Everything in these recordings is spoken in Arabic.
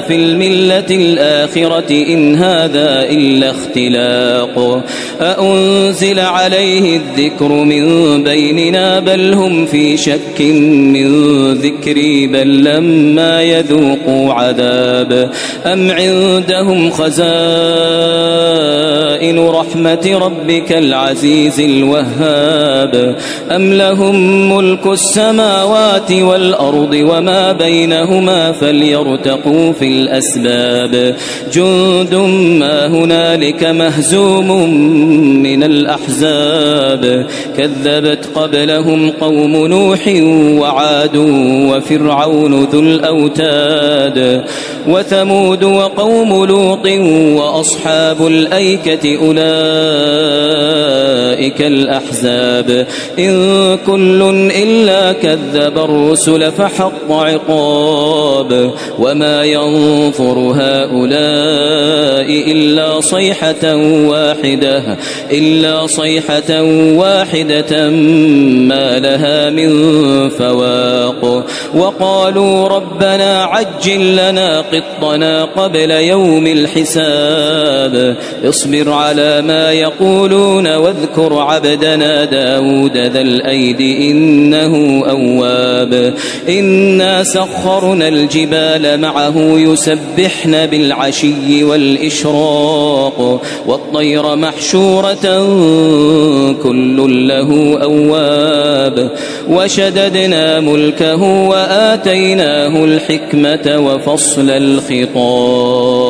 في الملة الآخرة إن هذا إلا اختلاق. أأنزل عليه الذكر من بيننا بل هم في شك من ذكري بل لما يذوقوا عذاب. أم عندهم خزائن رحمة ربك العزيز الوهاب؟ أم لهم ملك السماوات والأرض وما بينهما فليرتقوا في الأسباب؟ جند ما هنالك مهزوم من الأحزاب. كذبت قبلهم قوم نوح وعاد وفرعون ذو الأوتاد وثمود وقوم لوط وأصحاب الأيكة أولئك الأحزاب. إن كل إلا كذب الرسل فحق عقاب. وما ينظر هؤلاء إلا صيحة واحدة إلا صيحة واحدة ما لها من فواق. وقالوا ربنا عجل لنا قطنا قبل يوم الحساب اصبر على ما يقولون واذكر عبدنا داود ذا الأيد إنه أواب. إنا سخرنا الجبال معه يسبحن بالعشي والإشراق والطير محشورة كل له أواب وشددنا ملكه وآتيناه الحكمة وفصل الخطاب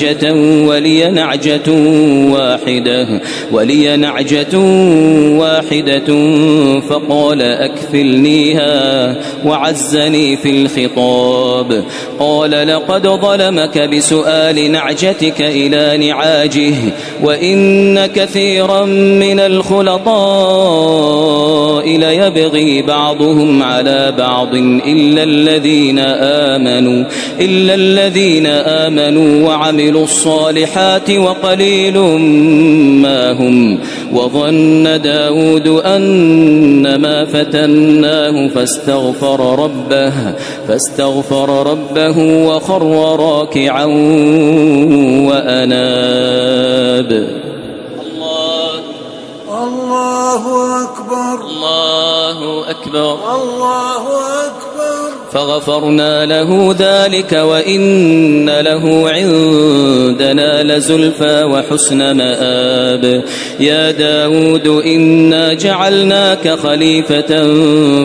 نعجة ولي نعجة واحدة ولي نعجة واحدة فقال أكفلنيها وعزني في الخطاب. قال لقد ظلمك بسؤال نعجتك إلى نعاجه وإن كثيرا من الخلطاء ليبغي بعضهم على بعض إلا الذين آمنوا إلا الذين آمنوا وعملوا الصالحات وقليل ما هم وظن داود أن ما فتناه فاستغفر ربه فاستغفر ربه وخر راكعا وأناب. الله الله أكبر. الله أكبر. الله أكبر. فغفرنا له ذلك وإن له عندنا لزلفى وحسن مآب. يا داود إنا جعلناك خليفة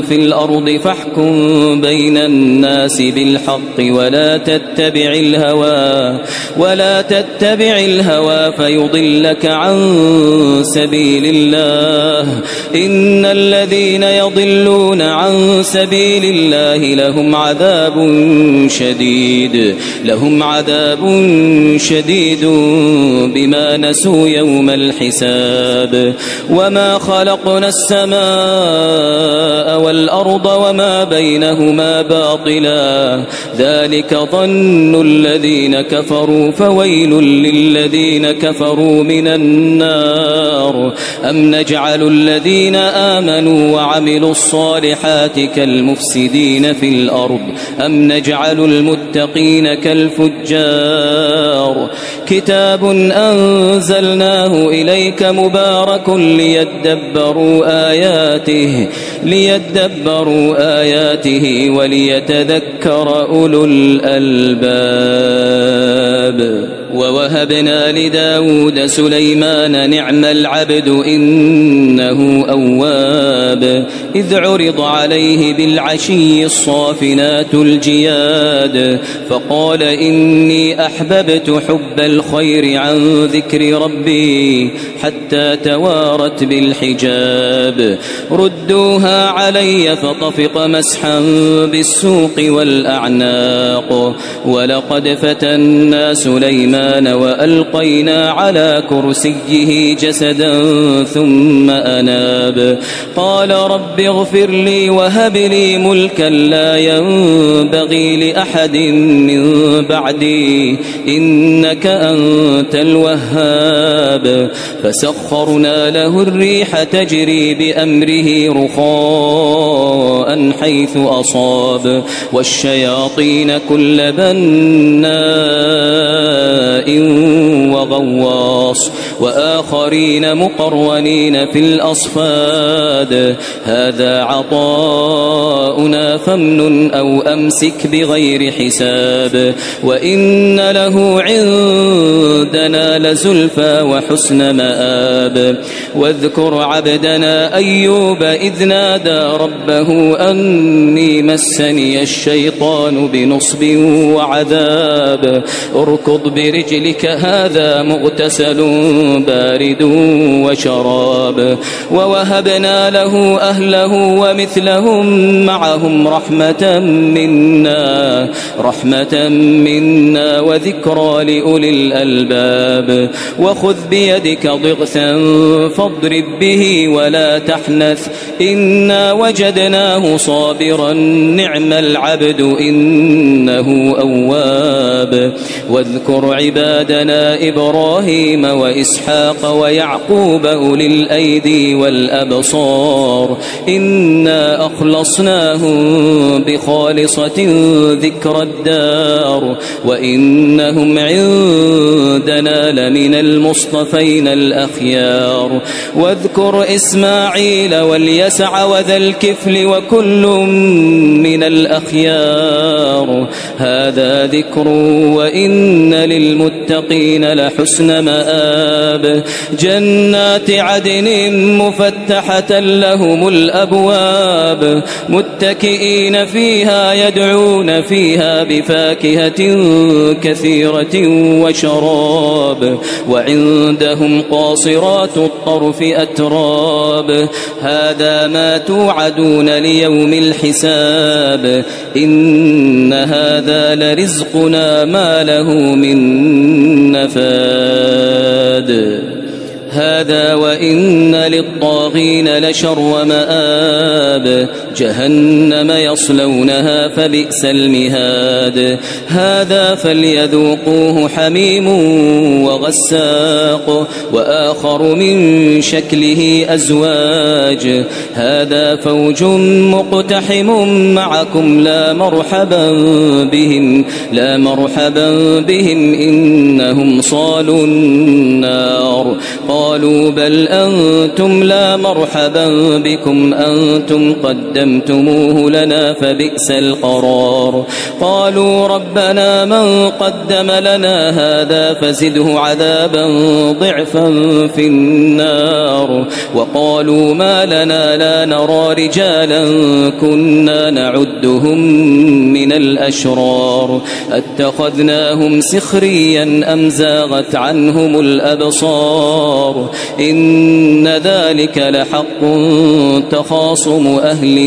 في الأرض فاحكم بين الناس بالحق ولا تتبع الهوى ولا تتبع الهوى فيضلك عن سبيل الله. إن الذين يضلون عن سبيل الله لهم عذاب شديد لهم عذاب شديد بما نسوا يوم الحساب. وما خلقنا السماء والأرض وما بينهما باطلا. ذلك ظن الذين كفروا فويل للذين كفروا من النار. أم نجعل الذين آمنوا وعملوا الصالحات كالمفسدين في الأرض. أم نجعل المتقين كالفجار. كتاب أنزلناه إليك مبارك ليدبروا آياته. ليدبروا آياته وليتذكر أولو الألباب. ووهبنا لداود سليمان نعم العبد إنه أواب. إذ عرض عليه بالعشي الصافنات الجياد. فقال إني أحببت حب الخير عن ذكر ربي حتى توارت بالحجاب. ردوها علي فطفق مسحا بالسوق والأعناق. ولقد فتنا سليمان وألقينا على كرسيه جسدا ثم أناب. قال رب اغفر لي وهب لي ملكا لا ينبغي لأحد من بعدي. إنك أنت الوهاب. فسخرنا له الريح تجري بأمره رخاء. حيث أصاب والشياطين كل بناء وغواص وآخرين مقرونين في الأصفاد. هذا عطاؤنا فمن أو أمسك بغير حساب. وإن له عندنا لزلفى وحسن مآب. واذكر عبدنا أيوب إذ نادى ربه أني مسني الشيطان بنصب وعذاب. اركض برجلك هذا مغتسل بارد وشراب ووهبنا له أهله ومثلهم معهم رحمة منا رحمة منا وذكرى لأولي الألباب. وخذ بيدك ضغثا فاضرب به ولا تحنث إنا وجدناه صابرا نعم العبد إنه أواب. واذكر عبادنا إبراهيم وإسحاق ويعقوب أولي الأيدي والأبصار إنا أخلصناهم بخالصة ذكر الدار وإنهم عندنا لمن المصطفين الأخيار واذكر إسماعيل واليسع وذا الكفل وكل من الأخيار هذا ذكر وإن للمتقين لحسن مآب. جنات عدن مفتحة لهم الأبواب. متكئين فيها يدعون فيها بفاكهة كثيرة وشراب. وعندهم قاصرات الطرف أتراب. هذا ما توعدون ليوم الحساب. إن هذا لرزقنا ما له من نفاد هذا وإن للطاغين لشر مآب جهنم يصلونها فبئس المهاد. هذا فليذوقوه حميم وغساق وآخر من شكله أزواج. هذا فوج مقتحم معكم لا مرحبا بهم لا مرحبا بهم إنهم صالوا النار. قالوا بل أنتم لا مرحبا بكم أنتم قدمتموه لنا فبئس القرار. قالوا ربنا من قدم لنا هذا فزده عذابا ضعفا في النار. وقالوا ما لنا لا نرى رجالا كنا نعدهم من الأشرار. أتخذناهم سخريا أم زاغت عنهم الأبصار؟ إن ذلك لحق تخاصم أهل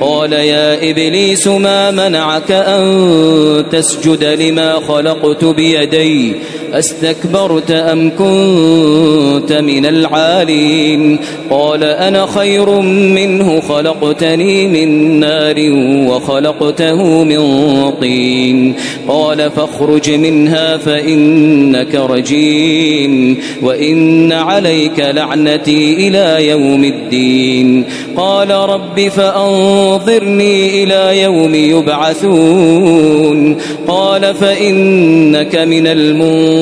قال يا إبليس ما منعك أن تسجد لما خلقت بيدي؟ أستكبرت أم كنت من العالين؟ قال أنا خير منه خلقتني من نار وخلقته من طين. قال فاخرج منها فإنك رجيم وإن عليك لعنتي إلى يوم الدين. قال رب فأنظرني إلى يوم يبعثون. قال فإنك من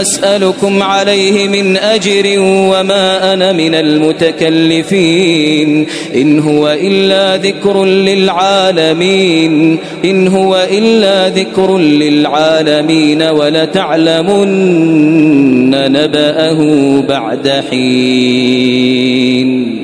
أسألكم عليه من أجر وما أنا من المتكلفين. إن هو إلا ذكر للعالمين. إن هو إلا ذكر للعالمين ولتعلمن نبأه بعد حين.